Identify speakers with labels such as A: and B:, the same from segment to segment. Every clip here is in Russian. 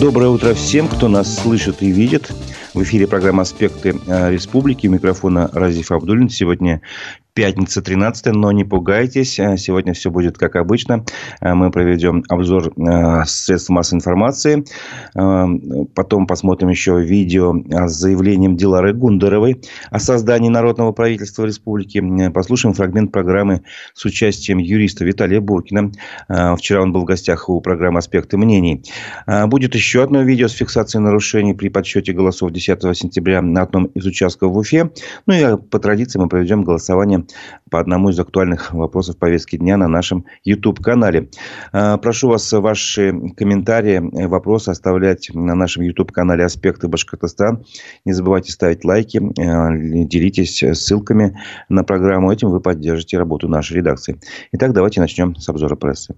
A: Доброе утро всем, кто нас слышит и видит. В эфире программа «Аспекты э, республики». У микрофона Разиф Абдулин. Сегодня Пятница 13 но не пугайтесь. Э, сегодня все будет как обычно. Э, мы проведем обзор средств массовой информации. Потом посмотрим еще видео с заявлением Дилары Гундеровой о создании Народного правительства республики. Послушаем фрагмент программы с участием юриста Виталия Буркина. Вчера он был в гостях у программы «Аспекты мнений». Будет еще одно видео с фиксацией нарушений при подсчете голосов 10 сентября на одном из участков в Уфе. Ну и по традиции мы проведем голосование по одному из актуальных вопросов повестки дня на нашем YouTube-канале. А, прошу вас ваши комментарии, вопросы оставлять на нашем YouTube-канале «Аспекты Башкортостан». Не забывайте ставить лайки, э, делитесь ссылками на программу. Этим вы поддержите работу нашей редакции. Итак, давайте начнем с обзора прессы.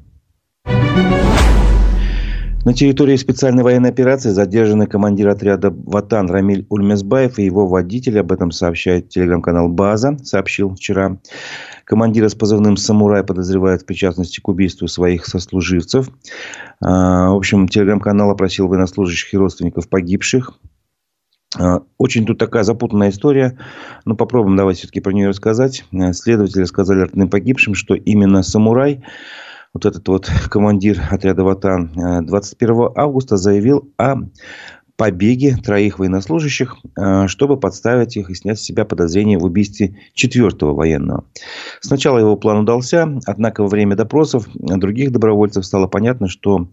A: На территории специальной военной операции задержаны командир отряда «Ватан» Рамиль Ульмезбаев и его водитель. Об этом сообщает телеграм-канал «База», сообщил вчера. Командира с позывным «Самурай» подозревают в причастности к убийству своих сослуживцев. А, в общем, телеграм-канал опросил военнослужащих и родственников погибших. А, очень тут такая запутанная история. Но попробуем давайте все-таки про нее рассказать. Следователи сказали родным погибшим, что именно «Самурай» вот этот вот командир отряда «Ватан» 21 э, августа заявил о побеге троих военнослужащих, э, чтобы подставить их и снять с себя подозрения в убийстве четвертого военного. Сначала его план удался, однако во время допросов других добровольцев стало понятно, что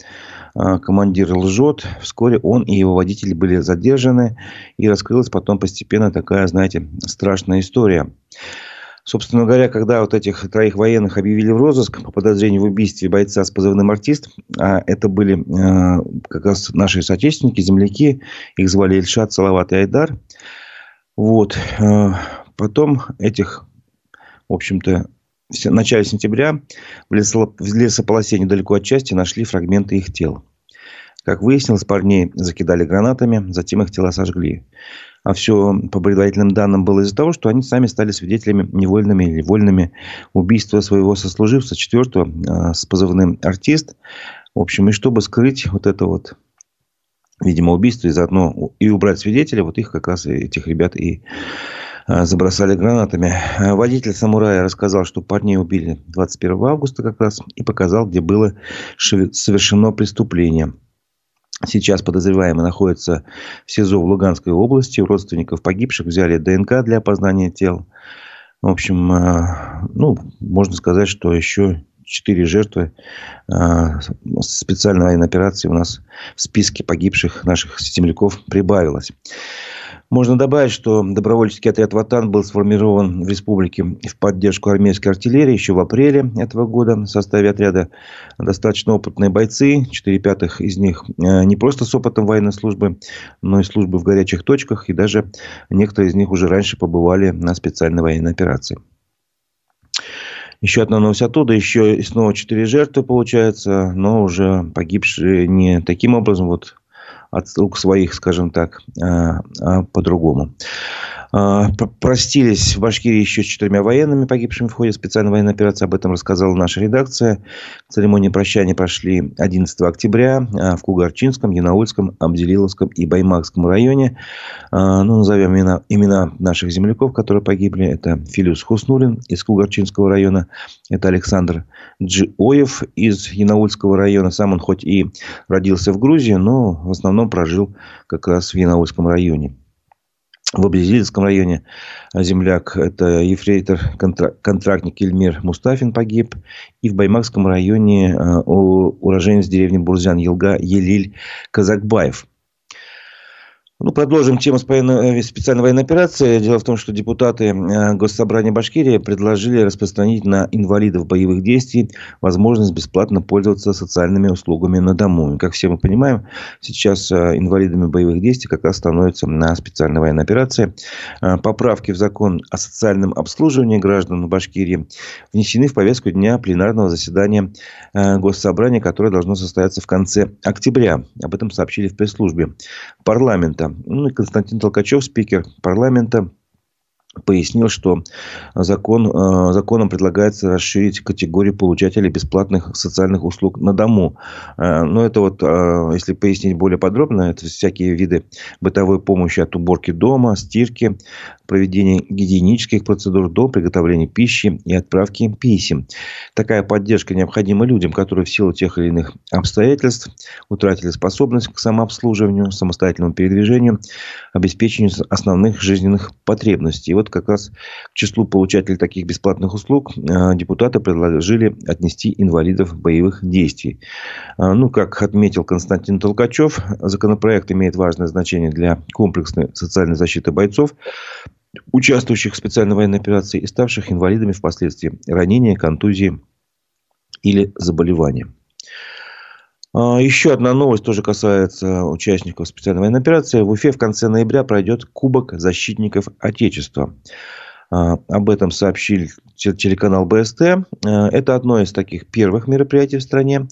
A: э, командир лжет. Вскоре он и его водитель были задержаны, и раскрылась потом постепенно такая, знаете, страшная история. Собственно говоря, когда вот этих троих военных объявили в розыск по подозрению в убийстве бойца с позывным «Артист», а это были э, как раз наши соотечественники, земляки, их звали Ильшат, Салават и Айдар. Вот. Э, потом этих, в общем-то, в начале сентября в, лесополосе недалеко от части нашли фрагменты их тел. Как выяснилось, парней закидали гранатами, затем их тела сожгли. А все по предварительным данным было из-за того, что они сами стали свидетелями невольными или вольными убийства своего сослуживца четвертого а, с позывным «Артист». В общем, и чтобы скрыть вот это вот, видимо, убийство и заодно и убрать свидетеля, вот их как раз этих ребят и а, забросали гранатами. Водитель самурая рассказал, что парней убили 21 августа как раз и показал, где было совершено преступление – Сейчас подозреваемый находится в СИЗО в Луганской области. У родственников погибших взяли ДНК для опознания тел. В общем, э, ну, можно сказать, что еще четыре жертвы э, специальной военной операции у нас в списке погибших наших земляков прибавилось. Можно добавить, что добровольческий отряд «Ватан» был сформирован в республике в поддержку армейской артиллерии еще в апреле этого года. В составе отряда достаточно опытные бойцы. Четыре пятых из них э, не просто с опытом военной службы, но и службы в горячих точках. И даже некоторые из них уже раньше побывали на специальной военной операции. Еще одна новость оттуда. Еще и снова четыре жертвы получается, но уже погибшие не таким образом. Вот от рук своих, скажем так, а, а по-другому. А, простились в Башкирии еще с четырьмя военными, погибшими в ходе специальной военной операции. Об этом рассказала наша редакция. Церемонии прощания прошли 11 октября в Кугарчинском, Янаульском, Абделиловском и Баймакском районе. Ну, назовем имена, имена наших земляков, которые погибли. Это Филюс Хуснулин из Кугарчинского района. Это Александр Джиоев из Янаульского района. Сам он хоть и родился в Грузии, но в основном прожил как раз в Янаульском районе. В Обрезильском районе земляк – это ефрейтор, контрактник Ильмир Мустафин погиб. И в Баймакском районе э, уроженец деревни Бурзян-Елга Елиль Казакбаев. Ну, продолжим тему э, специальной военной операции. Дело в том, что депутаты э, Госсобрания Башкирии предложили распространить на инвалидов боевых действий возможность бесплатно пользоваться социальными услугами на дому. Как все мы понимаем, сейчас э, инвалидами боевых действий как раз становятся на специальной военной операции. Поправки в закон о социальном обслуживании граждан Башкирии внесены в повестку дня пленарного заседания Госсобрания, которое должно состояться в конце октября. Об этом сообщили в пресс-службе парламента. Ну и Константин Толкачев, спикер парламента, пояснил, что закон, э, законом предлагается расширить категорию получателей бесплатных социальных услуг на дому. Э, но это вот, э, если пояснить более подробно, это всякие виды бытовой помощи от уборки дома, стирки, проведения гигиенических процедур до приготовления пищи и отправки писем. Такая поддержка необходима людям, которые в силу тех или иных обстоятельств утратили способность к самообслуживанию, самостоятельному передвижению, обеспечению основных жизненных потребностей. Вот как раз к числу получателей таких бесплатных услуг э, депутаты предложили отнести инвалидов боевых действий. Э, ну, как отметил Константин Толкачев, законопроект имеет важное значение для комплексной социальной защиты бойцов, участвующих в специальной военной операции и ставших инвалидами впоследствии ранения, контузии или заболевания. А, еще одна новость тоже касается участников специальной военной операции. В Уфе в конце ноября пройдет Кубок защитников Отечества. А, об этом сообщили телеканал БСТ. А, это одно из таких первых мероприятий в стране,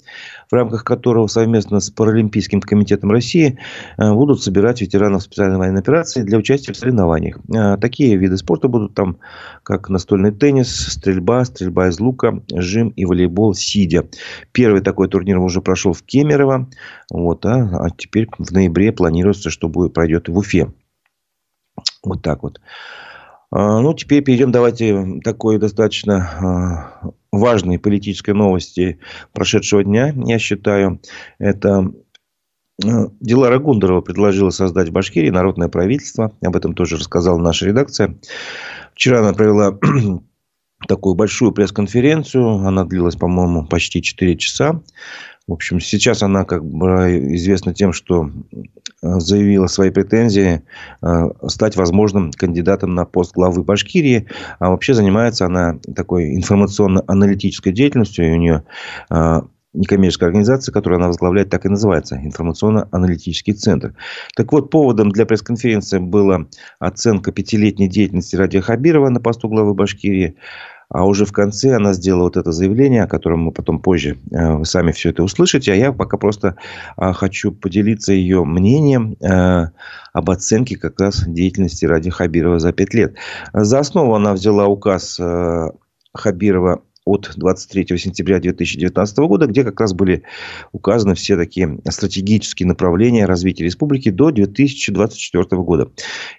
A: в рамках которого совместно с Паралимпийским комитетом России а, будут собирать ветеранов специальной военной операции для участия в соревнованиях. Такие виды спорта будут там, как настольный теннис, стрельба, стрельба из лука, жим и волейбол сидя. Первый такой турнир уже прошел в Кемерово, вот, а, а теперь в ноябре планируется, что будет, пройдет в Уфе. Вот так вот. А, ну, теперь перейдем, давайте, такой достаточно а, важной политической новости прошедшего дня, я считаю. Это а, Дилара Гундарова предложила создать в Башкирии народное правительство. Об этом тоже рассказала наша редакция. Вчера она провела такую большую пресс-конференцию. Она длилась, по-моему, почти 4 часа. В общем, сейчас она как бы известна тем, что Э, заявила свои претензии э, стать возможным кандидатом на пост главы Башкирии. А вообще занимается она такой информационно-аналитической деятельностью. И у нее некоммерческая организация, которую она возглавляет, так и называется – информационно-аналитический центр. Так вот, поводом для пресс-конференции была оценка пятилетней деятельности Радия Хабирова на посту главы Башкирии. А уже в конце она сделала вот это заявление, о котором мы потом позже э, вы сами все это услышите. А я пока просто э, хочу поделиться ее мнением э, об оценке как раз деятельности Ради Хабирова за пять лет. За основу она взяла указ Хабирова от 23 сентября 2019 года, где как раз были указаны все такие стратегические направления развития республики до 2024 года.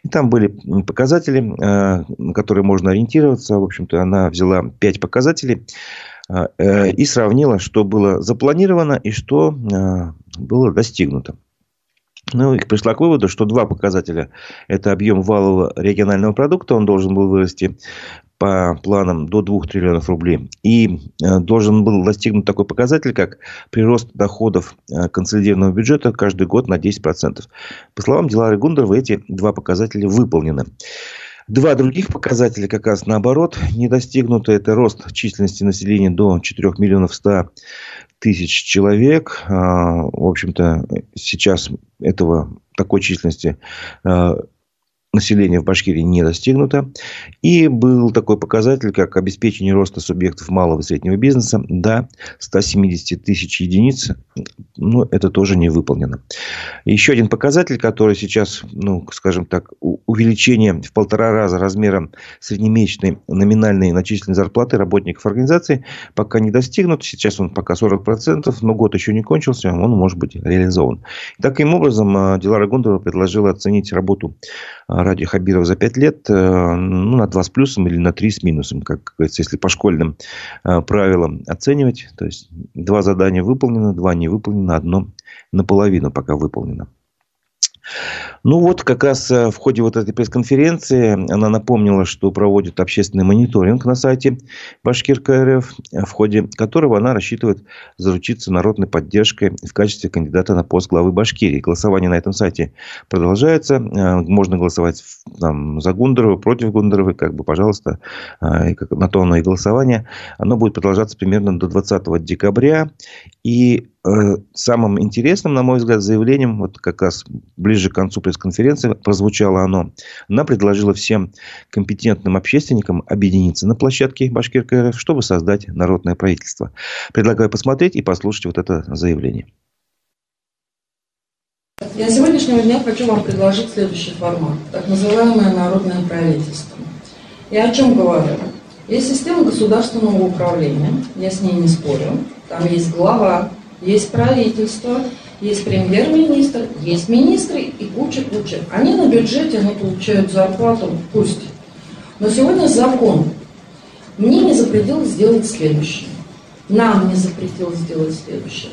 A: И там были показатели, э, на которые можно ориентироваться. В общем-то, она взяла 5 показателей э, э, и сравнила, что было запланировано и что было достигнуто. Ну, и пришла к выводу, что два показателя – это объем валового регионального продукта, он должен был вырасти по планам до 2 триллионов рублей. И э, должен был достигнуть такой показатель, как прирост доходов э, консолидированного бюджета каждый год на 10%. По словам Дилары Гундаровой, эти два показателя выполнены. Два других показателя как раз наоборот не достигнуты. Это рост численности населения до 4 миллионов 100 тысяч человек. А, в общем-то, сейчас этого такой численности а, населения в Башкирии не достигнуто. И был такой показатель, как обеспечение роста субъектов малого и среднего бизнеса до 170 тысяч единиц. Ну, это тоже не выполнено. Еще один показатель, который сейчас, ну, скажем так, увеличение в полтора раза размера среднемесячной номинальной начисленной зарплаты работников организации пока не достигнут. Сейчас он пока 40%, но год еще не кончился, он может быть реализован. Таким образом, а, Дилара Гондорова предложила оценить работу а, Ради Хабирова за 5 лет э, ну, на 2 с плюсом или на 3 с минусом, как говорится, если по школьным э, правилам оценивать. То есть, два задания выполнено, два не выполнено, одно наполовину пока выполнено. Ну вот, как раз э, в ходе вот этой пресс-конференции она напомнила, что проводит общественный мониторинг на сайте Башкирка РФ, в ходе которого она рассчитывает заручиться народной поддержкой в качестве кандидата на пост главы Башкирии. Голосование на этом сайте продолжается. Э, можно голосовать там, за Гундарова, против Гундаровой, как бы, пожалуйста, э, на то оно и голосование. Оно будет продолжаться примерно до 20 декабря. И самым интересным, на мой взгляд, заявлением, вот как раз ближе к концу пресс-конференции прозвучало оно, она предложила всем компетентным общественникам объединиться на площадке Башкирка РФ, чтобы создать народное правительство. Предлагаю посмотреть и послушать вот это заявление.
B: Я сегодняшнего дня хочу вам предложить следующий формат. Так называемое народное правительство. Я о чем говорю? Есть система государственного управления, я с ней не спорю. Там есть глава, есть правительство, есть премьер-министр, есть министры и куча-куча. Они на бюджете, они получают зарплату, пусть. Но сегодня закон мне не запретил сделать следующее. Нам не запретил сделать следующее.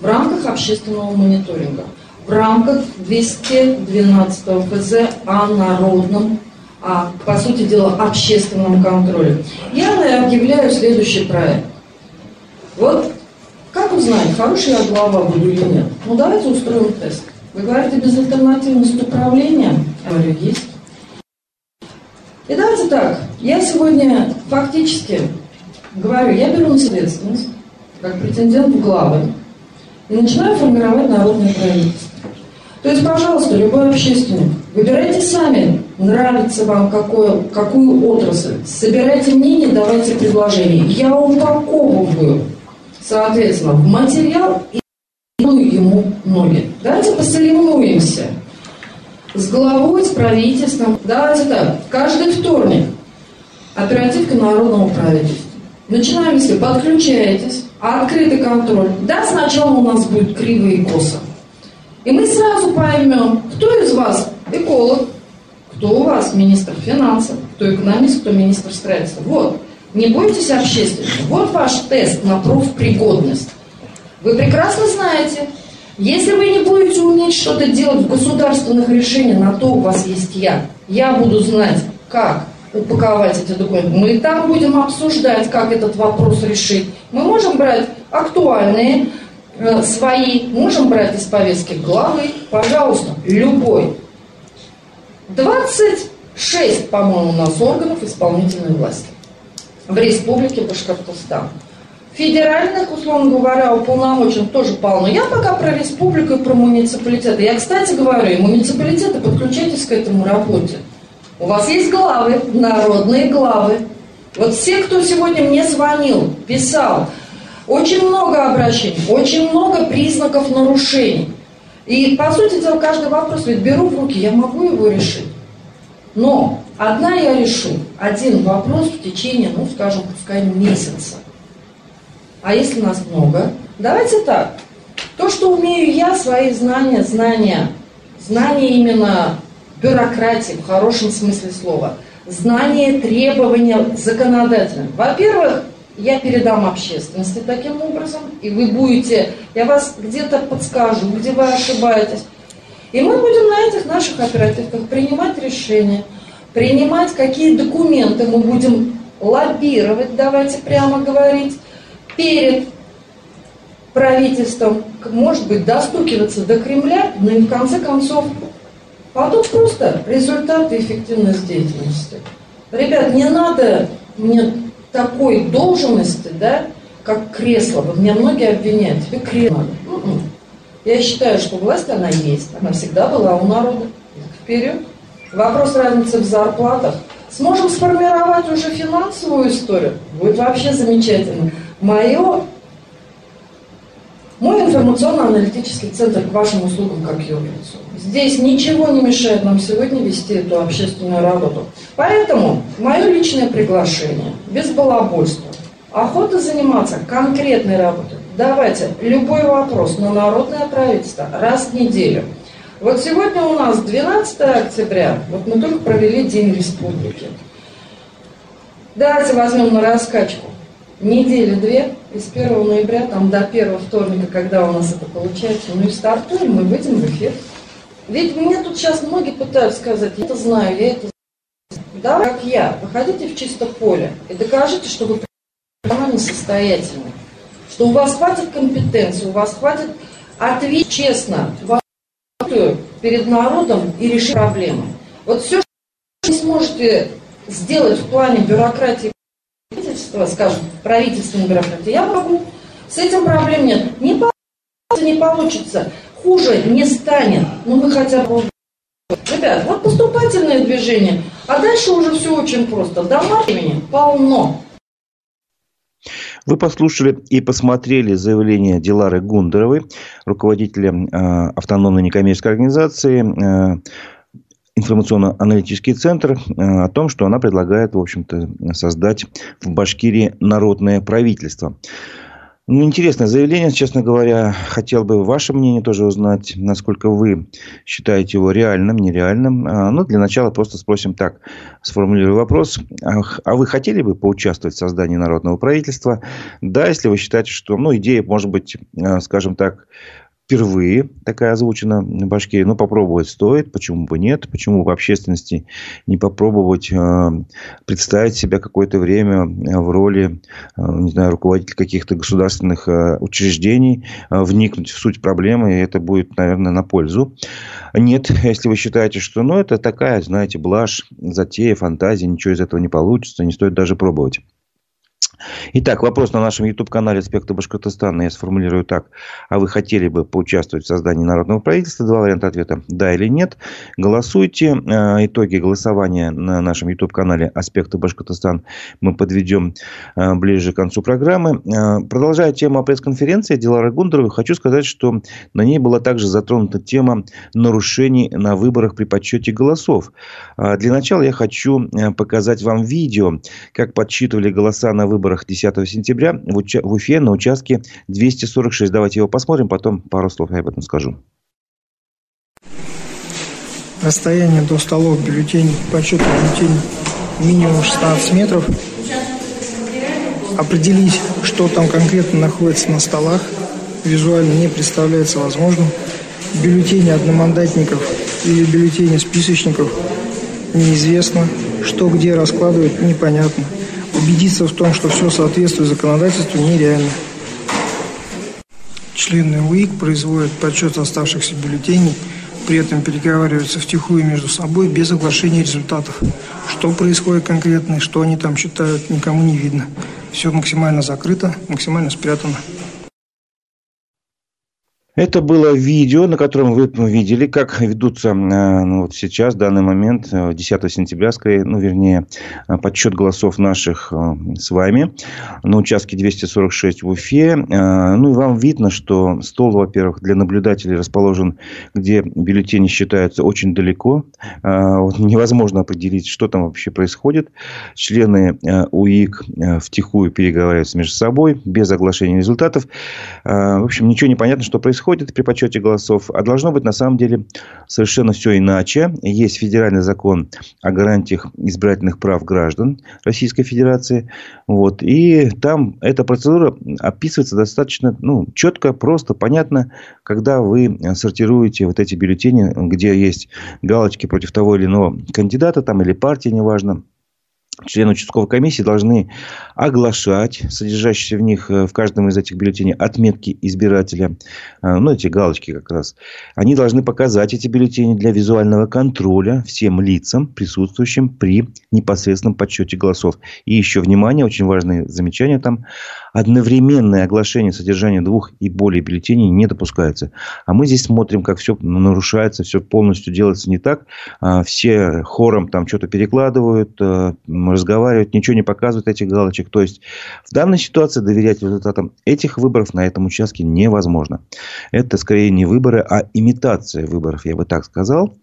B: В рамках общественного мониторинга, в рамках 212 ФЗ о народном, а, по сути дела, общественном контроле, я объявляю следующий проект. Вот узнать, хороший я глава буду или нет? Ну, давайте устроим тест. Вы говорите, безальтернативность управления? Я говорю, есть. И давайте так, я сегодня фактически говорю, я беру на как претендент в главы, и начинаю формировать народное правительство. То есть, пожалуйста, любой общественник, выбирайте сами, нравится вам какое, какую отрасль, собирайте мнение, давайте предложения. Я упаковываю соответственно, в материал и ему ноги. Давайте посоревнуемся с главой, с правительством. Давайте так, каждый вторник оперативка народного правительства. Начинаем, если подключаетесь, открытый контроль. Да, сначала у нас будет криво и косо. И мы сразу поймем, кто из вас эколог, кто у вас министр финансов, кто экономист, кто министр строительства. Вот. Не бойтесь общественности. Вот ваш тест на профпригодность. Вы прекрасно знаете, если вы не будете уметь что-то делать в государственных решениях, на то у вас есть я. Я буду знать, как упаковать эти документы. Мы там будем обсуждать, как этот вопрос решить. Мы можем брать актуальные, э, свои, можем брать из повестки главы, пожалуйста, любой. 26, по-моему, у нас органов исполнительной власти в Республике Башкортостан. Федеральных, условно говоря, уполномочен тоже полно. Я пока про республику и про муниципалитеты. Я, кстати, говорю, и муниципалитеты, подключайтесь к этому работе. У вас есть главы, народные главы. Вот все, кто сегодня мне звонил, писал, очень много обращений, очень много признаков нарушений. И, по сути дела, каждый вопрос ведь беру в руки, я могу его решить. Но одна я решу, один вопрос в течение, ну, скажем, пускай месяца. А если нас много? Давайте так. То, что умею я, свои знания, знания, знания именно бюрократии в хорошем смысле слова, знания, требования законодательные. Во-первых, я передам общественности таким образом, и вы будете, я вас где-то подскажу, где вы ошибаетесь. И мы будем на этих наших оперативках принимать решения, принимать, какие документы мы будем лоббировать, давайте прямо говорить, перед правительством, может быть, достукиваться до Кремля, но и в конце концов потом просто результаты эффективности деятельности. Ребят, не надо мне такой должности, да, как кресло. Вот меня многие обвиняют, тебе кресло. М-м. Я считаю, что власть, она есть, она всегда была у народа. Вперед. Вопрос разницы в зарплатах. Сможем сформировать уже финансовую историю? Будет вообще замечательно. Мое, мой информационно-аналитический центр к вашим услугам как юрлицу. Здесь ничего не мешает нам сегодня вести эту общественную работу. Поэтому мое личное приглашение, без балабольства, охота заниматься конкретной работой, Давайте, любой вопрос на народное правительство раз в неделю. Вот сегодня у нас 12 октября, вот мы только провели День Республики. Давайте возьмем на раскачку. Недели две, из 1 ноября там до 1 вторника, когда у нас это получается, ну и стартуем, мы выйдем в эфир. Ведь мне тут сейчас многие пытаются сказать, я это знаю, я это знаю. Да, как я, выходите в чисто поле и докажите, что вы несостоятельны что у вас хватит компетенции, у вас хватит ответить честно перед народом и решить проблемы. Вот все, что вы сможете сделать в плане бюрократии правительства, скажем, правительственной бюрократии, я могу. С этим проблем нет. Не получится, не получится. Хуже не станет. Но мы хотя бы... Ребят, вот поступательное движение. А дальше уже все очень просто. Дома времени полно.
A: Вы послушали и посмотрели заявление Дилары Гундеровой, руководителя э, автономной некоммерческой организации, э, информационно-аналитический центр о том, что она предлагает, в общем-то, создать в Башкирии народное правительство. Ну, интересное заявление, честно говоря. Хотел бы ваше мнение тоже узнать, насколько вы считаете его реальным, нереальным. А, ну, для начала просто спросим так, сформулирую вопрос. А вы хотели бы поучаствовать в создании народного правительства? Да, если вы считаете, что, ну, идея, может быть, а, скажем так, впервые такая озвучена в Башкирии. Ну, попробовать стоит. Почему бы нет? Почему в общественности не попробовать э, представить себя какое-то время э, в роли, э, не знаю, руководителя каких-то государственных э, учреждений, э, вникнуть в суть проблемы, и это будет, наверное, на пользу. Нет, если вы считаете, что, ну, это такая, знаете, блажь, затея, фантазия, ничего из этого не получится, не стоит даже пробовать. Итак, вопрос на нашем YouTube-канале «Аспекты Башкортостана» я сформулирую так. А вы хотели бы поучаствовать в создании народного правительства? Два варианта ответа. Да или нет. Голосуйте. Э, итоги голосования на нашем YouTube-канале «Аспекты Башкортостан» мы подведем э, ближе к концу программы. Э, продолжая тему пресс-конференции Дилары Гундаровой, хочу сказать, что на ней была также затронута тема нарушений на выборах при подсчете голосов. Для начала я хочу показать вам видео, как подсчитывали голоса на выборах выборах 10 сентября в, Уфе на участке 246. Давайте его посмотрим, потом пару слов я об этом скажу.
C: Расстояние до столов бюллетеней, подсчет бюллетеней минимум 16 метров. Определить, что там конкретно находится на столах, визуально не представляется возможным. Бюллетени одномандатников или бюллетени списочников неизвестно. Что где раскладывать, непонятно убедиться в том, что все соответствует законодательству, нереально. Члены УИК производят подсчет оставшихся бюллетеней, при этом переговариваются втихую между собой без оглашения результатов. Что происходит конкретно, что они там считают, никому не видно. Все максимально закрыто, максимально спрятано.
A: Это было видео, на котором вы видели, как ведутся э, ну, вот сейчас, в данный момент, 10 э, сентября, скорее, ну, вернее, э, подсчет голосов наших с вами на участке 246 в Уфе. Ну, и вам видно, что стол, во-первых, для наблюдателей расположен, где бюллетени считаются очень далеко. Вот невозможно определить, что там вообще происходит. Члены УИК втихую переговариваются между собой, без оглашения результатов. В общем, ничего не понятно, что происходит происходит при подсчете голосов, а должно быть на самом деле совершенно все иначе. Есть федеральный закон о гарантиях избирательных прав граждан Российской Федерации. Вот, и там эта процедура описывается достаточно ну, четко, просто, понятно, когда вы сортируете вот эти бюллетени, где есть галочки против того или иного кандидата там, или партии, неважно члены участковой комиссии должны оглашать содержащиеся в них, э, в каждом из этих бюллетеней, отметки избирателя, э, ну, эти галочки как раз. Они должны показать эти бюллетени для визуального контроля всем лицам, присутствующим при непосредственном подсчете голосов. И еще, внимание, очень важное замечание там, одновременное оглашение содержания двух и более бюллетеней не допускается. А мы здесь смотрим, как все нарушается, все полностью делается не так. А все хором там что-то перекладывают, э, разговаривают, ничего не показывают этих галочек. То есть, в данной ситуации доверять результатам этих выборов на этом участке невозможно. Это скорее не выборы, а имитация выборов, я бы так сказал.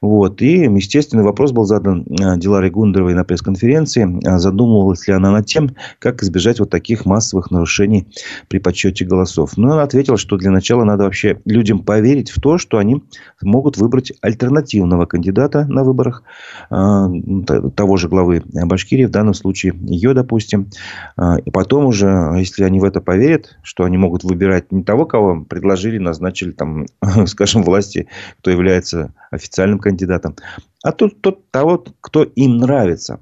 A: Вот. И, естественный вопрос был задан э, Диларе Гундеровой на пресс-конференции. Задумывалась ли она над тем, как избежать вот таких массовых нарушений при подсчете голосов. Но она ответила, что для начала надо вообще людям поверить в то, что они могут выбрать альтернативного кандидата на выборах э, того же главы Башкирии, в данном случае ее, допустим. И потом уже, если они в это поверят, что они могут выбирать не того, кого предложили, назначили, там, скажем, власти, кто является официальным кандидатом, а тут тот того, кто им нравится.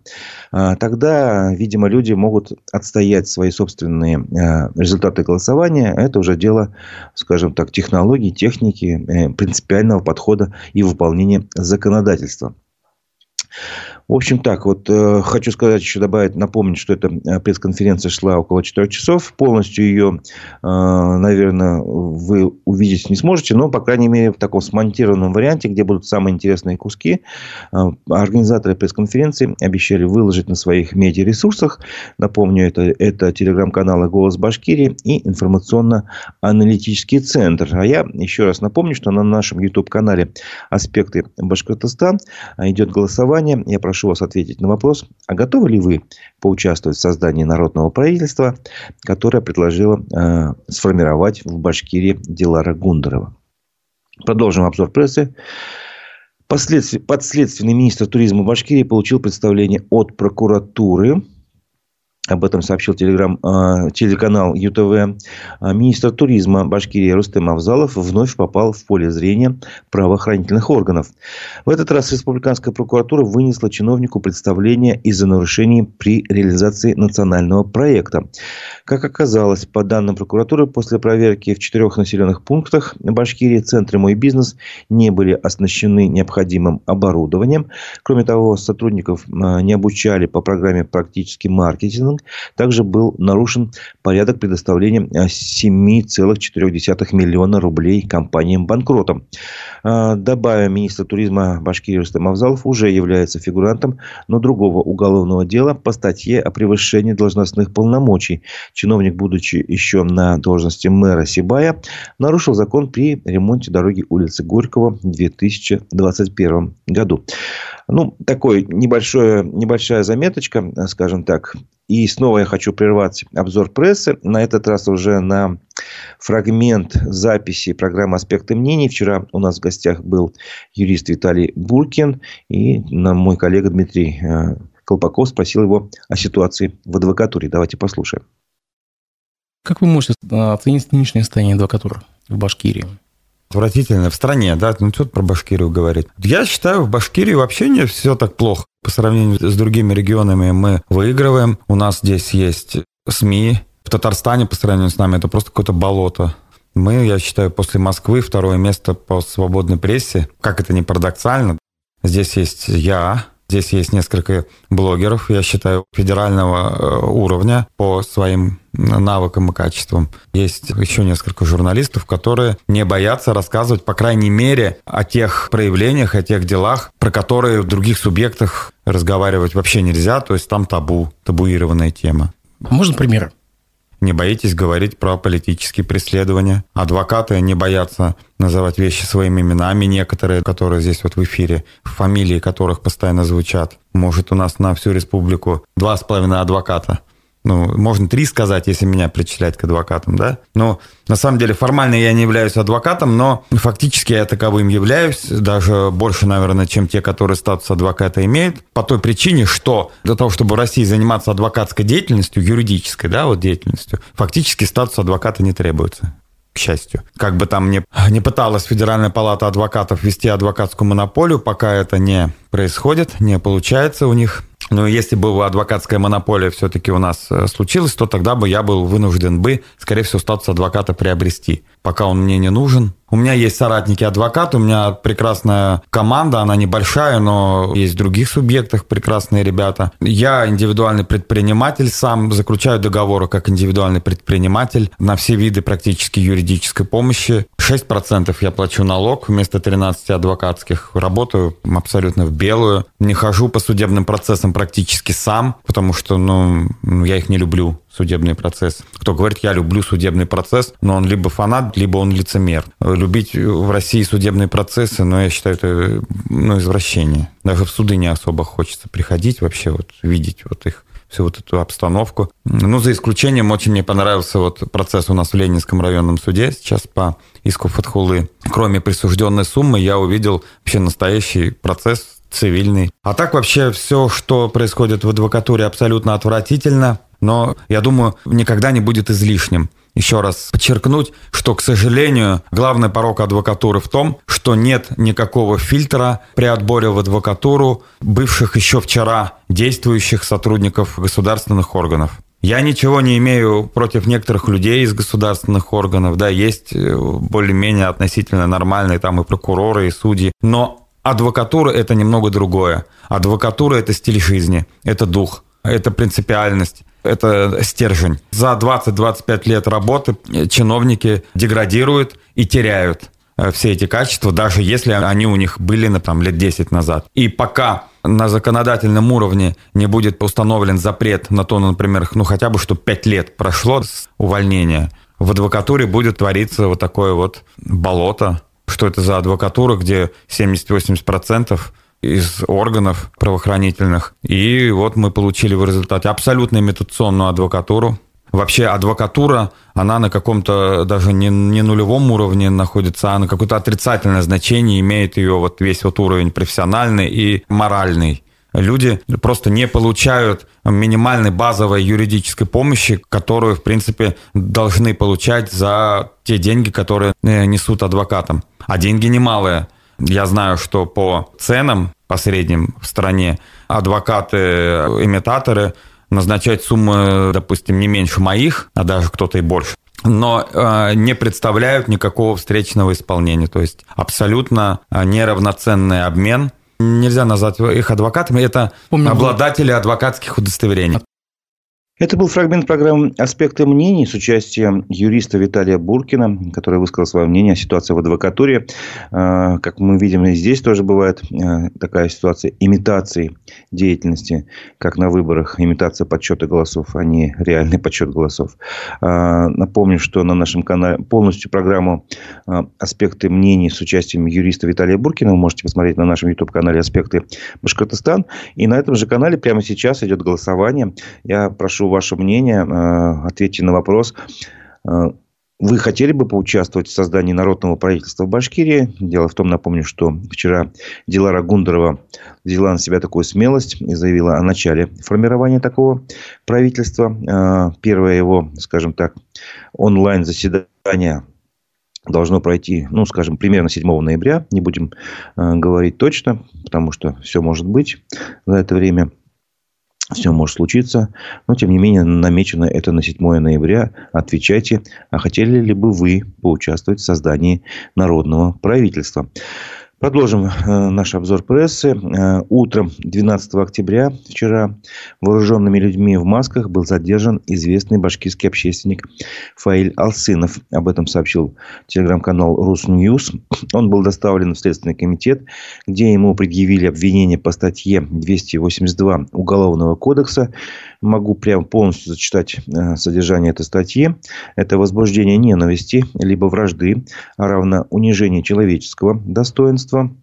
A: А, тогда, видимо, люди могут отстоять свои собственные а, результаты голосования. Это уже дело, скажем так, технологий, техники, э, принципиального подхода и выполнения законодательства. В общем, так, вот э, хочу сказать, еще добавить, напомнить, что эта э, пресс-конференция шла около 4 часов. Полностью ее, э, наверное, вы увидеть не сможете, но, по крайней мере, в таком смонтированном варианте, где будут самые интересные куски, э, организаторы пресс-конференции обещали выложить на своих медиаресурсах. Напомню, это, это телеграм-каналы «Голос Башкирии» и информационно-аналитический центр. А я еще раз напомню, что на нашем YouTube-канале «Аспекты Башкортостан» идет голосование. Я прошу прошу вас ответить на вопрос, а готовы ли вы поучаствовать в создании народного правительства, которое предложила э, сформировать в Башкирии Дилара Гундарова. Продолжим обзор прессы. Подследственный министр туризма Башкирии получил представление от прокуратуры об этом сообщил телеграм, э, телеканал ЮТВ. А, министр туризма Башкирии Рустем Авзалов вновь попал в поле зрения правоохранительных органов. В этот раз республиканская прокуратура вынесла чиновнику представление из-за нарушений при реализации национального проекта. Как оказалось, по данным прокуратуры, после проверки в четырех населенных пунктах Башкирии центры «Мой бизнес» не были оснащены необходимым оборудованием. Кроме того, сотрудников а, не обучали по программе «Практический маркетинг», Также был нарушен порядок предоставления 7,4 э, миллиона рублей компаниям-банкротам. Э, добавим, министр туризма Башкирии Рустам Авзалов уже является фигурантом, но другого уголовного дела по статье о превышении должностных полномочий. Чиновник, будучи еще на должности мэра Сибая, нарушил закон при ремонте дороги улицы Горького в 2021 году. Ну, такой небольшой, небольшая заметочка, скажем так. И снова я хочу прервать обзор прессы. На этот раз уже на фрагмент записи программы «Аспекты мнений». Вчера у нас в гостях был юрист Виталий Буркин. И мой коллега Дмитрий э, Колпаков спросил его о ситуации в адвокатуре. Давайте послушаем.
D: Как вы можете оценить нынешнее состояние адвокатуры в Башкирии?
E: Отвратительно в стране, да, ну что про Башкирию говорить. Я считаю, в Башкирии вообще не все так плохо. По сравнению с другими регионами мы выигрываем. У нас здесь есть СМИ. В Татарстане по сравнению с нами это просто какое-то болото. Мы, я считаю, после Москвы второе место по свободной прессе. Как это не парадоксально. Здесь есть я, Здесь есть несколько блогеров, я считаю, федерального э, уровня по своим навыкам и качествам. Есть еще несколько журналистов, которые не боятся рассказывать, по крайней мере, о тех проявлениях, о тех делах, про которые в других субъектах разговаривать вообще нельзя, то есть там табу, табуированная тема.
D: Можно пример?
E: Не боитесь говорить про политические преследования. Адвокаты не боятся называть вещи своими именами, некоторые, которые здесь вот в эфире, фамилии которых постоянно звучат. Может, у нас на всю республику два с половиной адвоката ну, можно три сказать, если меня причислять к адвокатам, да. Но на самом деле формально я не являюсь адвокатом, но фактически я таковым являюсь, даже больше, наверное, чем те, которые статус адвоката имеют, по той причине, что для того, чтобы в России заниматься адвокатской деятельностью, юридической, да, вот деятельностью, фактически статус адвоката не требуется к счастью. Как бы там ни, не пыталась Федеральная палата адвокатов вести адвокатскую монополию, пока это не происходит, не получается у них но если бы адвокатская монополия все-таки у нас э, случилась, то тогда бы я был вынужден бы, скорее всего, статус адвоката приобрести. Пока он мне не нужен, у меня есть соратники адвокаты, у меня прекрасная команда, она небольшая, но есть в других субъектах прекрасные ребята. Я индивидуальный предприниматель, сам заключаю договоры как индивидуальный предприниматель на все виды практически юридической помощи. 6% я плачу налог вместо 13 адвокатских. Работаю абсолютно в белую. Не хожу по судебным процессам практически сам, потому что ну, я их не люблю судебный процесс. Кто говорит, я люблю судебный процесс, но он либо фанат, либо он лицемер. Любить в России судебные процессы, но я считаю, это ну, извращение. Даже в суды не особо хочется приходить, вообще вот видеть вот их всю вот эту обстановку. Ну, за исключением очень мне понравился вот процесс у нас в Ленинском районном суде сейчас по иску Фатхулы. Кроме присужденной суммы, я увидел вообще настоящий процесс цивильный. А так вообще все, что происходит в адвокатуре, абсолютно отвратительно но, я думаю, никогда не будет излишним. Еще раз подчеркнуть, что, к сожалению, главный порог адвокатуры в том, что нет никакого фильтра при отборе в адвокатуру бывших еще вчера действующих сотрудников государственных органов. Я ничего не имею против некоторых людей из государственных органов, да, есть э, более-менее относительно нормальные там и прокуроры, и судьи, но Адвокатура – это немного другое. Адвокатура – это стиль жизни, это дух, это принципиальность, это стержень. За 20-25 лет работы чиновники деградируют и теряют э, все эти качества, даже если они у них были там, лет 10 назад. И пока на законодательном уровне не будет установлен запрет на то, например, ну хотя бы, что 5 лет прошло с увольнения, в адвокатуре будет твориться вот такое вот болото, что это за адвокатура, где 70-80% из органов правоохранительных. И вот мы получили в результате абсолютно имитационную адвокатуру. Вообще адвокатура, она на каком-то даже не, не нулевом уровне находится, а на какое-то отрицательное значение имеет ее вот весь вот уровень профессиональный и моральный. Люди просто не получают минимальной базовой юридической помощи, которую, в принципе, должны получать за те деньги, которые э, несут адвокатам. А деньги немалые. Я знаю, что по ценам, по средним в стране, адвокаты-имитаторы назначают суммы, допустим, не меньше моих, а даже кто-то и больше но э, не представляют никакого встречного исполнения. То есть абсолютно э, неравноценный обмен нельзя назвать их адвокатами, это Помню, обладатели адвокатских удостоверений.
A: Это был фрагмент программы «Аспекты мнений» с участием юриста Виталия Буркина, который высказал свое мнение о ситуации в адвокатуре. А, как мы видим, и здесь тоже бывает а, такая ситуация имитации деятельности, как на выборах, имитация подсчета голосов, а не реальный подсчет голосов. А, напомню, что на нашем канале полностью программу «Аспекты мнений» с участием юриста Виталия Буркина вы можете посмотреть на нашем YouTube-канале «Аспекты Башкортостан». И на этом же канале прямо сейчас идет голосование. Я прошу ваше мнение, э, ответьте на вопрос. Э, вы хотели бы поучаствовать в создании народного правительства в Башкирии? Дело в том, напомню, что вчера Дилара Гундарова взяла на себя такую смелость и заявила о начале формирования такого правительства. Э, первое его, скажем так, онлайн-заседание должно пройти, ну, скажем, примерно 7 ноября. Не будем говорить точно, потому что все может быть за это время. Все может случиться, но тем не менее намечено это на 7 ноября. Отвечайте, а хотели ли бы вы поучаствовать в создании народного правительства? Продолжим э, наш обзор прессы. Э, утром 12 октября вчера вооруженными людьми в масках был задержан известный башкирский общественник Фаиль Алсынов. Об этом сообщил телеграм-канал Русньюз. Он был доставлен в Следственный комитет, где ему предъявили обвинение по статье 282 Уголовного кодекса Могу прямо полностью зачитать э, содержание этой статьи. Это возбуждение ненависти, либо вражды, а равно унижение человеческого достоинства,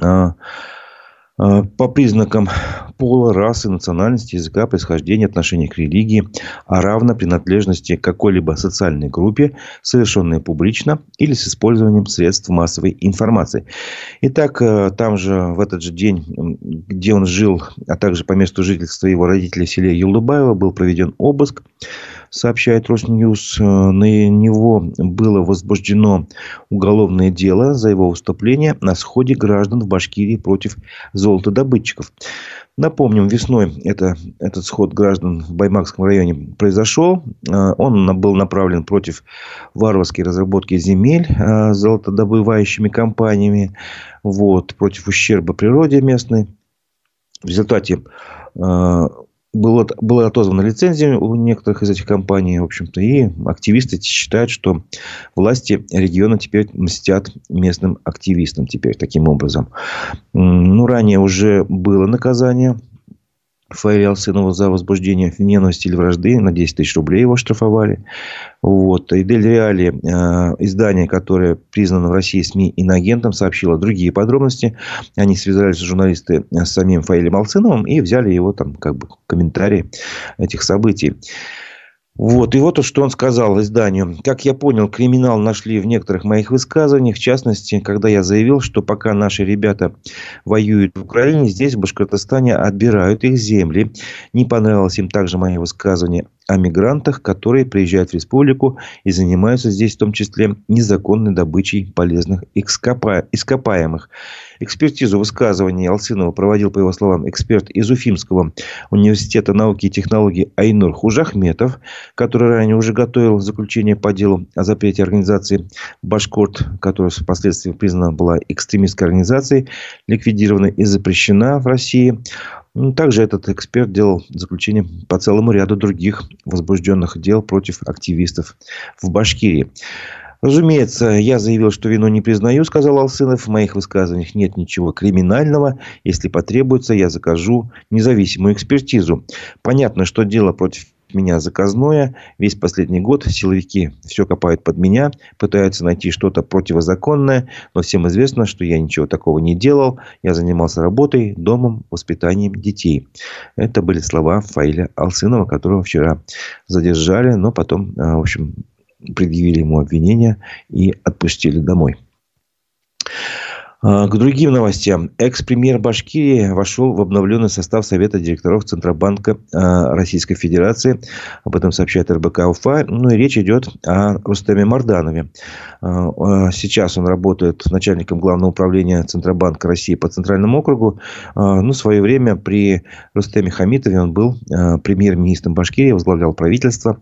A: э, э, по признакам пола, расы, национальности, языка, происхождения, отношения к религии, а равно принадлежности к какой-либо социальной группе, совершенной публично или с использованием средств массовой информации. Итак, э, там же в этот же день, где он жил, а также по месту жительства его родителей в селе Юлдубаева, был проведен обыск сообщает Росньюз. Э, на него было возбуждено уголовное дело за его выступление на сходе граждан в Башкирии против золотодобытчиков. Напомним, весной это, этот сход граждан в Баймакском районе произошел. Э, он был направлен против варварской разработки земель э, золотодобывающими компаниями, вот, против ущерба природе местной. В результате было, была отозвана лицензия у некоторых из этих компаний, в общем-то, и активисты считают, что власти региона теперь мстят местным активистам теперь таким образом. Ну, ранее уже было наказание Фаиля Алсынова за возбуждение ненависти или вражды. На 10 тысяч рублей его штрафовали. Вот. И Дель Реали, э, издание, которое признано в России СМИ иноагентом, сообщило другие подробности. Они связались журналисты с самим Фаилем Алсыновым и взяли его там как бы комментарии этих событий. Вот, и вот что он сказал изданию. Как я понял, криминал нашли в некоторых моих высказываниях, в частности, когда я заявил, что пока наши ребята воюют в Украине, здесь, в Башкортостане, отбирают их земли. Не понравилось им также мои высказывания о мигрантах, которые приезжают в республику и занимаются здесь в том числе незаконной добычей полезных ископаемых. Экспертизу высказываний Алсынова проводил, по его словам, эксперт из Уфимского университета науки и технологий Айнур Хужахметов, который ранее уже готовил заключение по делу о запрете организации Башкорт, которая впоследствии признана была экстремистской организацией, ликвидирована и запрещена в России. Также этот эксперт делал заключение по целому ряду других возбужденных дел против активистов в Башкирии. Разумеется, я заявил, что вину не признаю, сказал Алсынов. В моих высказываниях нет ничего криминального. Если потребуется, я закажу независимую экспертизу. Понятно, что дело против меня заказное. Весь последний год силовики все копают под меня, пытаются найти что-то противозаконное. Но всем известно, что я ничего такого не делал. Я занимался работой, домом, воспитанием детей. Это были слова Фаиля Алсынова, которого вчера задержали, но потом, а, в общем, предъявили ему обвинения и отпустили домой. А, к другим новостям. Экс-премьер Башкирии вошел в обновленный состав Совета директоров Центробанка а, Российской Федерации. Об этом сообщает РБК Уфа. Ну и речь идет о Рустеме Марданове. А, сейчас он работает начальником Главного управления Центробанка России по Центральному округу. Ну, в свое время при Рустеме Хамитове он был премьер-министром Башкирии, возглавлял правительство.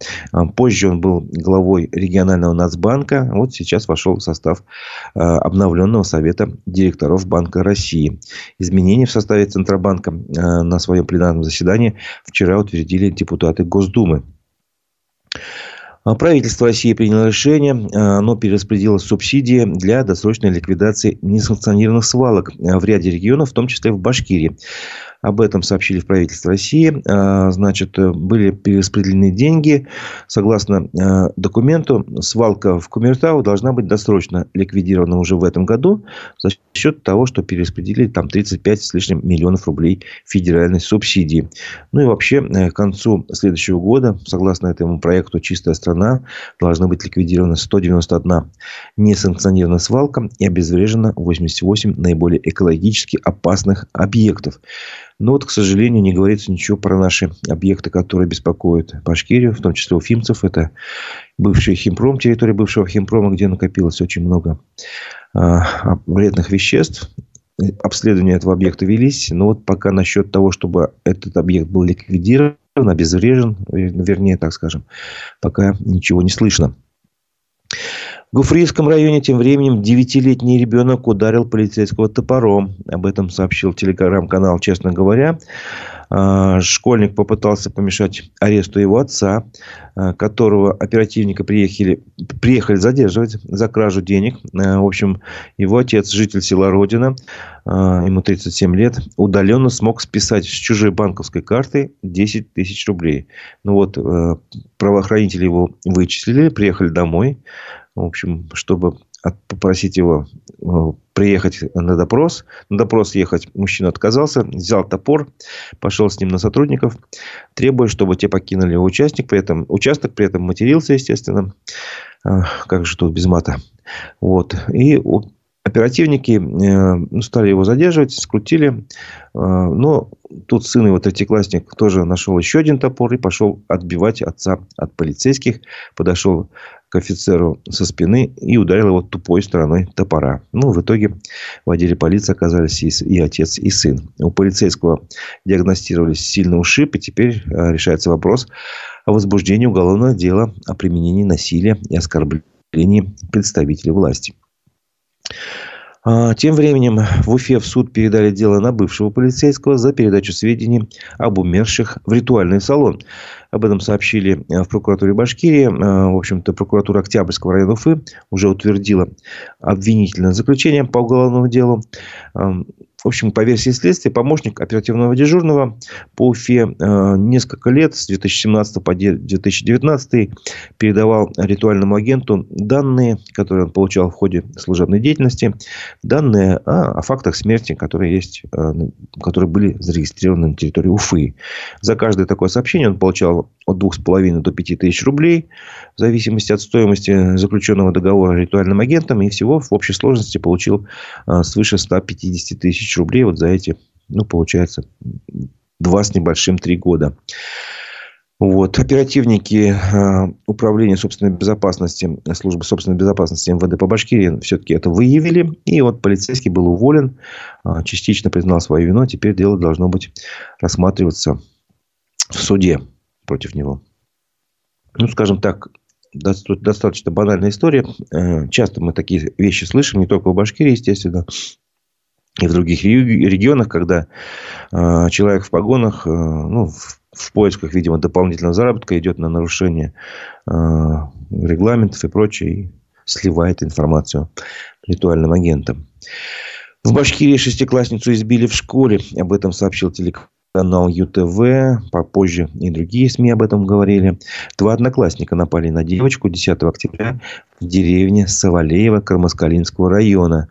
A: Позже он был главой регионального Нацбанка. Вот сейчас вошел в состав обновленного Совета директоров Банка России. Изменения в составе Центробанка э, на своем пленарном заседании вчера утвердили депутаты Госдумы. А правительство России приняло решение, э, оно перераспределило субсидии для досрочной ликвидации несанкционированных свалок э, в ряде регионов, в том числе в Башкирии. Об этом сообщили в правительстве России. А, значит, были перераспределены деньги. Согласно а, документу, свалка в Кумертау должна быть досрочно ликвидирована уже в этом году за счет того, что перераспределили там 35 с лишним миллионов рублей федеральной субсидии. Ну и вообще, э, к концу следующего года, согласно этому проекту «Чистая страна», должна быть ликвидирована 191 несанкционированная свалка и обезврежено 88 наиболее экологически опасных объектов. Но вот, к сожалению, не говорится ничего про наши объекты, которые беспокоят Башкирию, в том числе уфимцев. Это бывший химпром, территория бывшего химпрома, где накопилось очень много а, вредных веществ. Обследования этого объекта велись. Но вот пока насчет того, чтобы этот объект был ликвидирован, обезврежен, вернее, так скажем, пока ничего не слышно. В Гуфрийском районе тем временем девятилетний ребенок ударил полицейского топором. Об этом сообщил телеграм-канал «Честно говоря». А, школьник попытался помешать аресту его отца, а, которого оперативника приехали, приехали задерживать за кражу денег. А, в общем, его отец, житель села Родина, ему 37 лет, удаленно смог списать с чужой банковской карты 10 тысяч рублей. Ну вот, правоохранители его вычислили, приехали домой, в общем, чтобы попросить его э, приехать на допрос. На допрос ехать мужчина отказался, взял топор, пошел с ним на сотрудников, требуя, чтобы те покинули его участник, при этом, участок, при этом матерился, естественно. А, как же тут без мата. Вот. И оперативники э, ну, стали его задерживать, скрутили. А, но тут сын его, третьеклассник, тоже нашел еще один топор и пошел отбивать отца от полицейских. Подошел офицеру со спины и ударил его тупой стороной топора. Ну, в итоге в отделе полиции оказались и, и отец, и сын. У полицейского диагностировались сильный ушиб, и теперь а, решается вопрос о возбуждении уголовного дела о применении насилия и оскорблении представителей власти. А, тем временем в Уфе в суд передали дело на бывшего полицейского за передачу сведений об умерших в ритуальный салон. Об этом сообщили э, в прокуратуре Башкирии. Э, в общем-то, прокуратура Октябрьского района Уфы уже утвердила обвинительное заключение по уголовному делу. В общем, по версии следствия, помощник оперативного дежурного по Уфе э, несколько лет, с 2017 по 2019, передавал ритуальному агенту данные, которые он получал в ходе служебной деятельности, данные о, о фактах смерти, которые, есть, э, которые были зарегистрированы на территории Уфы. За каждое такое сообщение он получал от 2,5 до 5 тысяч рублей, в зависимости от стоимости заключенного договора ритуальным агентом, и всего в общей сложности получил э, свыше 150 тысяч тысяч рублей вот за эти, ну, получается, два с небольшим, три года. Вот. Оперативники э, управления собственной безопасности, службы собственной безопасности МВД по Башкирии все-таки это выявили. И вот полицейский был уволен, э, частично признал свою вину. Теперь дело должно быть рассматриваться в суде против него. Ну, скажем так, достаточно банальная история. Э, часто мы такие вещи слышим, не только в Башкирии, естественно, и в других регионах, когда э, человек в погонах, э, ну, в поисках, видимо, дополнительного заработка идет на нарушение регламентов и прочее, и сливает информацию ритуальным агентам. В Башкирии шестиклассницу избили в школе. Об этом сообщил телеканал канал ЮТВ, попозже и другие СМИ об этом говорили. Два одноклассника напали на девочку 10 октября в деревне Савалеева Кармаскалинского района.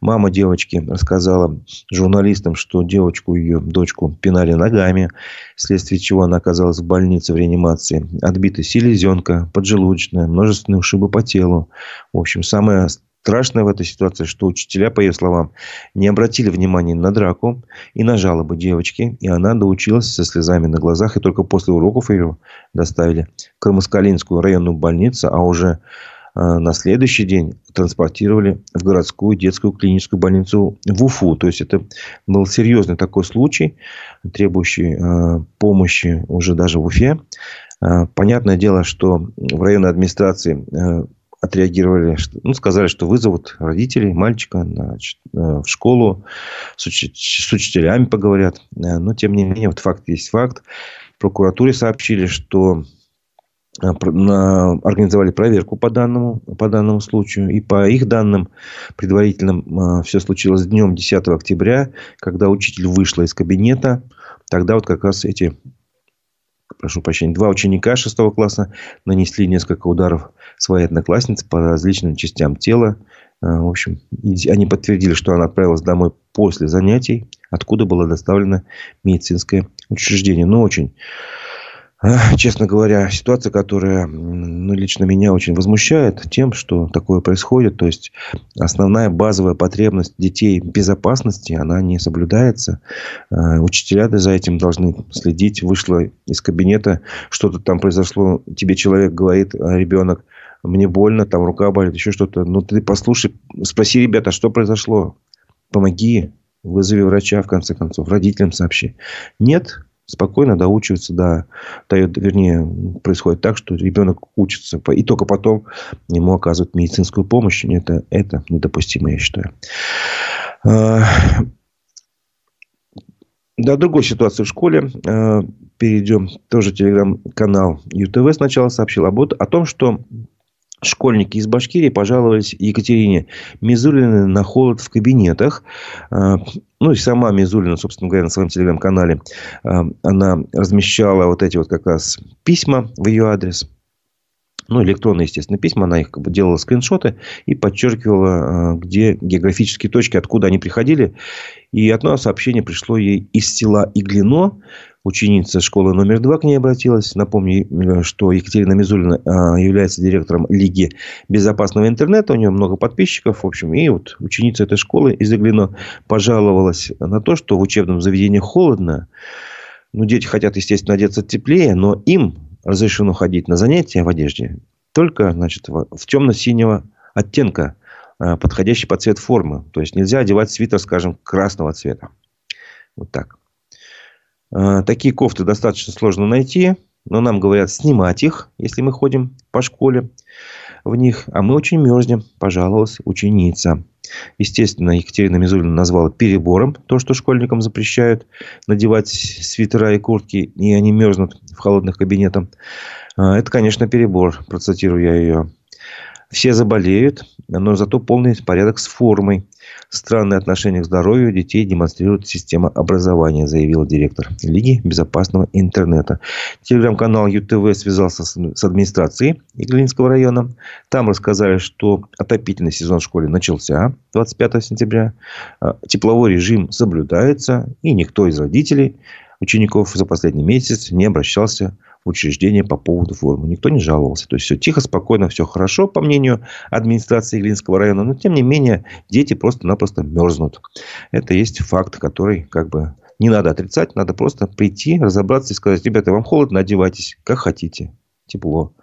A: Мама девочки рассказала журналистам, что девочку, ее дочку, пинали ногами, вследствие чего она оказалась в больнице в реанимации. Отбита селезенка, поджелудочная, множественные ушибы по телу. В общем, самое Страшное в этой ситуации, что учителя, по ее словам, не обратили внимания на драку и на жалобы девочки. И она доучилась со слезами на глазах. И только после уроков ее доставили в Кармаскалинскую районную больницу. А уже э, на следующий день транспортировали в городскую детскую клиническую больницу в Уфу. То есть, это был серьезный такой случай, требующий э, помощи уже даже в Уфе. Э, понятное дело, что в районной администрации отреагировали, ну, сказали, что вызовут родителей мальчика значит, э, в школу, с, уч- с учителями поговорят. Э, но, тем не менее, вот факт есть факт. Прокуратуре сообщили, что э, организовали проверку по данному, по данному случаю. И по их данным предварительным все случилось днем 10 октября, когда учитель вышла из кабинета. Тогда вот как раз эти прошу прощения, два ученика шестого класса нанесли несколько ударов своей однокласснице по различным частям тела. Э, в общем, они подтвердили, что она отправилась домой после занятий, откуда было доставлено медицинское учреждение. Но очень честно говоря, ситуация, которая ну, лично меня очень возмущает тем, что такое происходит. То есть, основная базовая потребность детей безопасности, она не соблюдается. Э, учителя за этим должны следить. Вышла из кабинета, что-то там произошло. Тебе человек говорит, а ребенок, мне больно, там рука болит, еще что-то. Ну, ты послушай, спроси ребята, что произошло. Помоги, вызови врача, в конце концов, родителям сообщи. Нет, спокойно доучивается до, дает, вернее, происходит так, что ребенок учится, и только потом ему оказывают медицинскую помощь. Это, это недопустимо, я считаю. А, до другой ситуации в школе а, перейдем. Тоже телеграм-канал ЮТВ сначала сообщил об, о том, что Школьники из Башкирии пожаловались Екатерине Мизулиной на холод в кабинетах. А, ну, и сама Мизулина, собственно говоря, на своем телеграм-канале, а, она размещала вот эти вот как раз письма в ее адрес. Ну, электронные, естественно, письма. Она их как бы делала скриншоты и подчеркивала, а, где географические точки, откуда они приходили. И одно сообщение пришло ей из села Иглино ученица школы номер два к ней обратилась. Напомню, э, что Екатерина Мизулина а, является директором Лиги безопасного интернета. У нее много подписчиков. В общем, и вот ученица этой школы из Заглино пожаловалась на то, что в учебном заведении холодно. Ну, дети хотят, естественно, одеться теплее, но им разрешено ходить на занятия в одежде только значит, в темно-синего оттенка, а, подходящий под цвет формы. То есть, нельзя одевать свитер, скажем, красного цвета. Вот так. Э, такие кофты достаточно сложно найти, но нам говорят снимать их, если мы ходим по школе в них. А мы очень мерзнем, пожаловалась ученица. Естественно, Екатерина Мизулина назвала перебором то, что школьникам запрещают надевать свитера и куртки, и они мерзнут в холодных кабинетах. Э, это, конечно, перебор, процитирую я ее. Все заболеют, но зато полный порядок с формой. Странное отношение к здоровью детей демонстрирует система образования, заявил директор Лиги безопасного интернета. Телеграм-канал ЮТВ связался с администрацией Иглинского района. Там рассказали, что отопительный сезон в школе начался 25 сентября. А, тепловой режим соблюдается. И никто из родителей учеников за последний месяц не обращался учреждения по поводу формы. Никто не жаловался. То есть, все тихо, спокойно, все хорошо, по мнению администрации Глинского района. Но, тем не менее, дети просто-напросто мерзнут. Это есть факт, который как бы Не надо отрицать, надо просто прийти, разобраться и сказать, ребята, вам холодно, одевайтесь, как хотите. Тепло.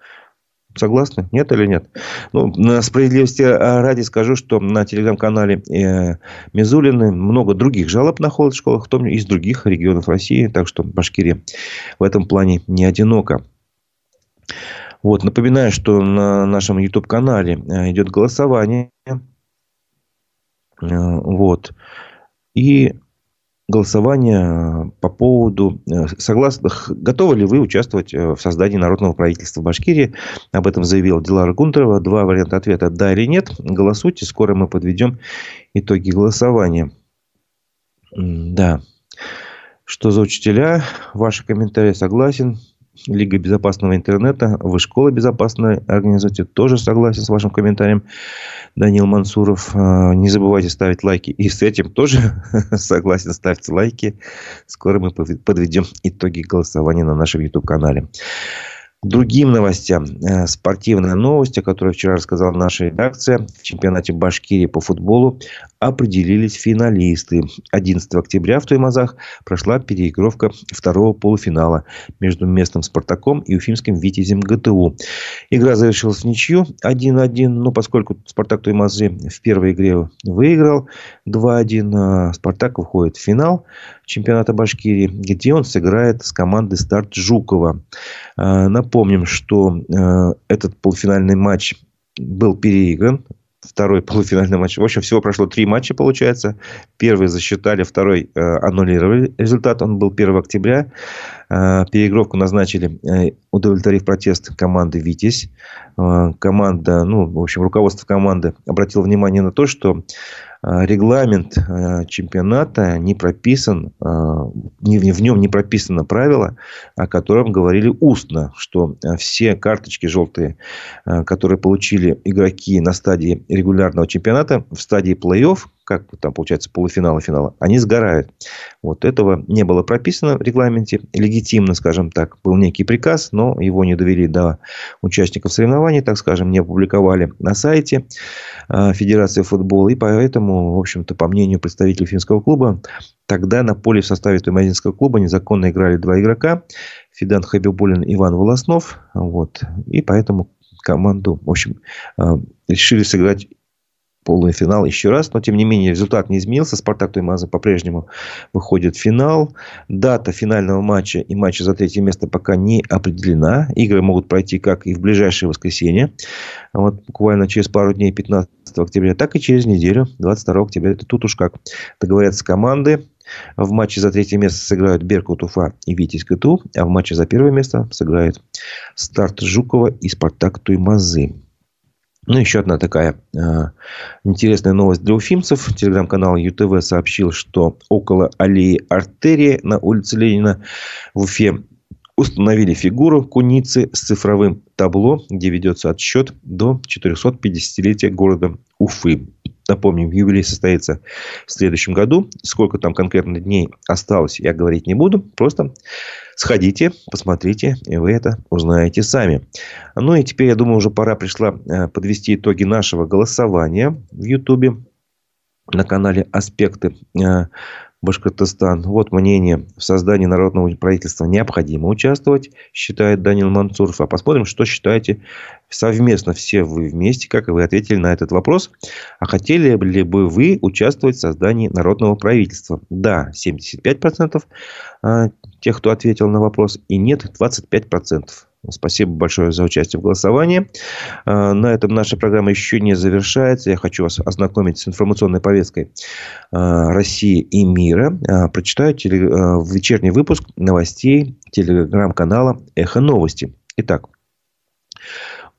A: Согласны? Нет или нет? Ну, на справедливости ради скажу, что на телеграм-канале э, Мизулины много других жалоб на холод в школах, в том из других регионов России. Так что Башкирия в этом плане не одинока. Вот, напоминаю, что на нашем YouTube-канале э, идет голосование. Э, вот. И голосование э, по поводу, э, согласно, готовы ли вы участвовать э, в создании народного правительства Башкирии. Об этом заявила Дилара Гунтарова. Два варианта ответа «да» или «нет». Голосуйте, скоро мы подведем итоги голосования. Да. Что за учителя? Ваши комментарии согласен. Лига безопасного интернета, вы школа безопасной организуете, тоже согласен с вашим комментарием. Данил Мансуров, э, не забывайте ставить лайки. И с этим тоже согласен, ставьте лайки. Скоро мы подведем итоги голосования на нашем YouTube-канале другим новостям. Э, спортивная новость, о которой вчера рассказала наша редакция. В чемпионате Башкирии по футболу определились финалисты. 11 октября в Туймазах прошла переигровка второго полуфинала между местным «Спартаком» и уфимским «Витязем ГТУ». Игра завершилась в ничью 1-1, но поскольку «Спартак» Туймазы в первой игре выиграл 2-1, «Спартак» выходит в финал чемпионата Башкирии, где он сыграет с командой «Старт» Жукова. Э, напомним, что э, этот полуфинальный матч был переигран второй полуфинальный матч. В общем, всего прошло три матча, получается. Первый засчитали, второй э, аннулировали результат. Он был 1 октября. Э, переигровку назначили, э, удовлетворив протест команды «Витязь». Э, команда, ну, в общем, руководство команды обратило внимание на то, что э, регламент э, чемпионата не прописан, в нем не прописано правило, о котором говорили устно, что все карточки желтые, которые получили игроки на стадии регулярного чемпионата, в стадии плей-офф, как там получается полуфинала, финала, они сгорают. Вот этого не было прописано в регламенте. Легитимно, скажем так, был некий приказ, но его не довели до участников соревнований, так скажем, не опубликовали на сайте э, Федерации футбола. И поэтому, в общем-то, по мнению представителей финского клуба, тогда на поле в составе Тумазинского клуба незаконно играли два игрока. Фидан Хабибулин, Иван Волоснов. Вот. И поэтому команду, в общем, э, решили сыграть полуфинал еще раз. Но, тем не менее, результат не изменился. Спартак Туймаза по-прежнему выходит в финал. Дата финального матча и матча за третье место пока не определена. Игры могут пройти как и в ближайшее воскресенье. Вот буквально через пару дней, 15 октября, так и через неделю, 22 октября. Это тут уж как договорятся команды. В матче за третье место сыграют Беркут Уфа и Витязь КТУ, а в матче за первое место сыграют Старт Жукова и Спартак Туймазы. Ну, еще одна такая э, интересная новость для уфимцев. Телеграм-канал ЮТВ сообщил, что около аллеи артерии на улице Ленина в Уфе установили фигуру куницы с цифровым табло, где ведется отсчет до 450-летия города Уфы. Напомним, юбилей состоится в следующем году. Сколько там конкретно дней осталось, я говорить не буду. Просто сходите, посмотрите, и вы это узнаете сами. Ну и теперь, я думаю, уже пора пришла э, подвести итоги нашего голосования в Ютубе на канале «Аспекты». Башкортостан. Вот мнение. В создании народного правительства необходимо участвовать, считает Данил Мансуров. А посмотрим, что считаете совместно все вы вместе, как вы ответили на этот вопрос. А хотели ли бы вы участвовать в создании народного правительства? Да, 75% а, тех, кто ответил на вопрос. И нет, 25%. Спасибо большое за участие в голосовании. А, на этом наша программа еще не завершается. Я хочу вас ознакомить с информационной повесткой а, России и мира. А, прочитаю вечерний выпуск новостей телеграм-канала «Эхо новости». Итак,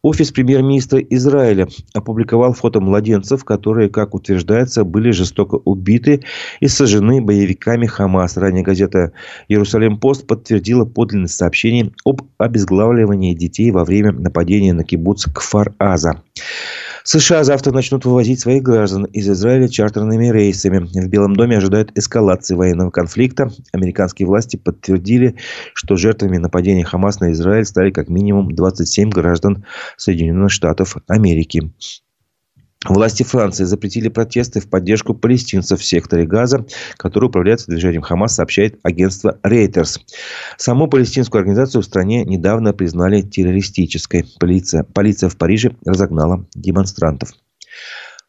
A: Офис премьер-министра Израиля опубликовал фото младенцев, которые, как утверждается, были жестоко убиты и сожжены боевиками Хамас. Ранее газета «Иерусалим-Пост» подтвердила подлинность сообщений об обезглавливании детей во время нападения на кибуц Кфар-Аза. США завтра начнут вывозить своих граждан из Израиля чартерными рейсами. В Белом доме ожидают эскалации военного конфликта. Американские власти подтвердили, что жертвами нападения Хамас на Израиль стали как минимум 27 граждан Соединенных Штатов Америки. Власти Франции запретили протесты в поддержку палестинцев в секторе Газа, который управляется движением Хамас, сообщает агентство Reuters. Саму палестинскую организацию в стране недавно признали террористической. Полиция, полиция в Париже разогнала демонстрантов.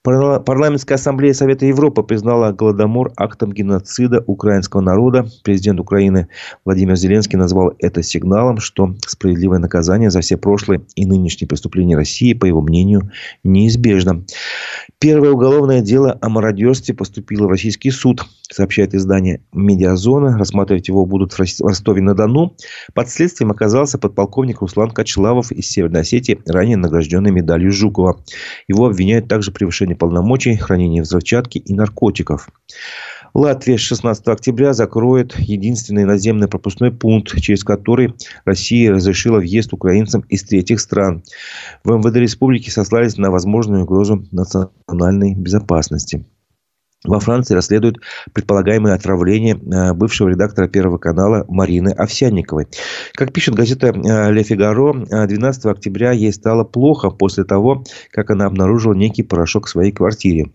A: Парламентская ассамблея Совета Европы признала Голодомор актом геноцида украинского народа. Президент Украины Владимир Зеленский назвал это сигналом, что справедливое наказание за все прошлые и нынешние преступления России, по его мнению, неизбежно. Первое уголовное дело о мародерстве поступило в российский суд, сообщает издание «Медиазона». Рассматривать его будут в Ростове-на-Дону. Под следствием оказался подполковник Руслан Качлавов из Северной Осетии, ранее награжденный медалью Жукова. Его обвиняют также в превышении полномочий, хранении взрывчатки и наркотиков. Латвия с 16 октября закроет единственный наземный пропускной пункт, через который Россия разрешила въезд украинцам из третьих стран. В МВД республики сослались на возможную угрозу национальной безопасности. Во Франции расследуют предполагаемое отравление э, бывшего редактора Первого канала Марины Овсянниковой. Как пишет газета э, «Ле Фигаро», 12 октября ей стало плохо после того, как она обнаружила некий порошок в своей квартире.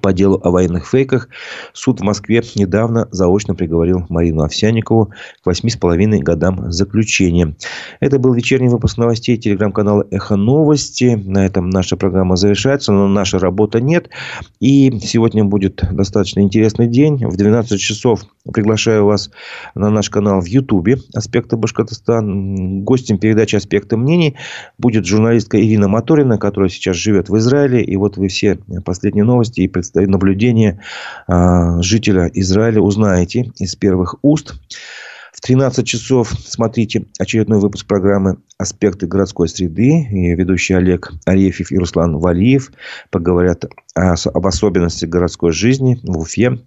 A: По делу о военных фейках суд в Москве недавно заочно приговорил Марину Овсянникову к восьми с половиной годам заключения. Это был вечерний выпуск новостей телеграм-канала «Эхо новости». На этом наша программа завершается, но наша работа нет. И сегодня будет достаточно интересный день. В 12 часов приглашаю вас на наш канал в Ютубе «Аспекты Башкортостан». Гостем передачи «Аспекты мнений» будет журналистка Ирина Моторина, которая сейчас живет в Израиле. И вот вы все последние новости и наблюдения а, жителя Израиля узнаете из первых уст. В 13 часов смотрите очередной выпуск программы «Аспекты городской среды». И ведущий Олег Арефьев и Руслан Валиев поговорят об особенностях городской жизни в Уфе,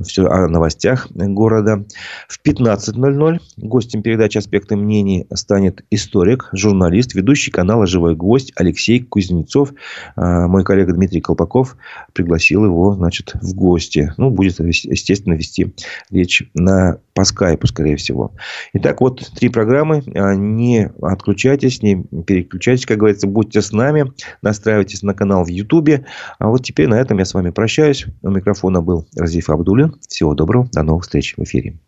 A: все о новостях города. В 15.00 гостем передачи «Аспекты мнений» станет историк, журналист, ведущий канала «Живой гвоздь» Алексей Кузнецов. А, мой коллега Дмитрий Колпаков пригласил его значит, в гости. Ну, будет, естественно, вести речь на, по скайпу, скорее всего. Итак, вот три программы. А, не отключайтесь, не переключайтесь, как говорится, будьте с нами. Настраивайтесь на канал в Ютубе. А вот теперь на этом я с вами прощаюсь. У микрофона был Разиф Абдулин. Всего доброго. До новых встреч в эфире.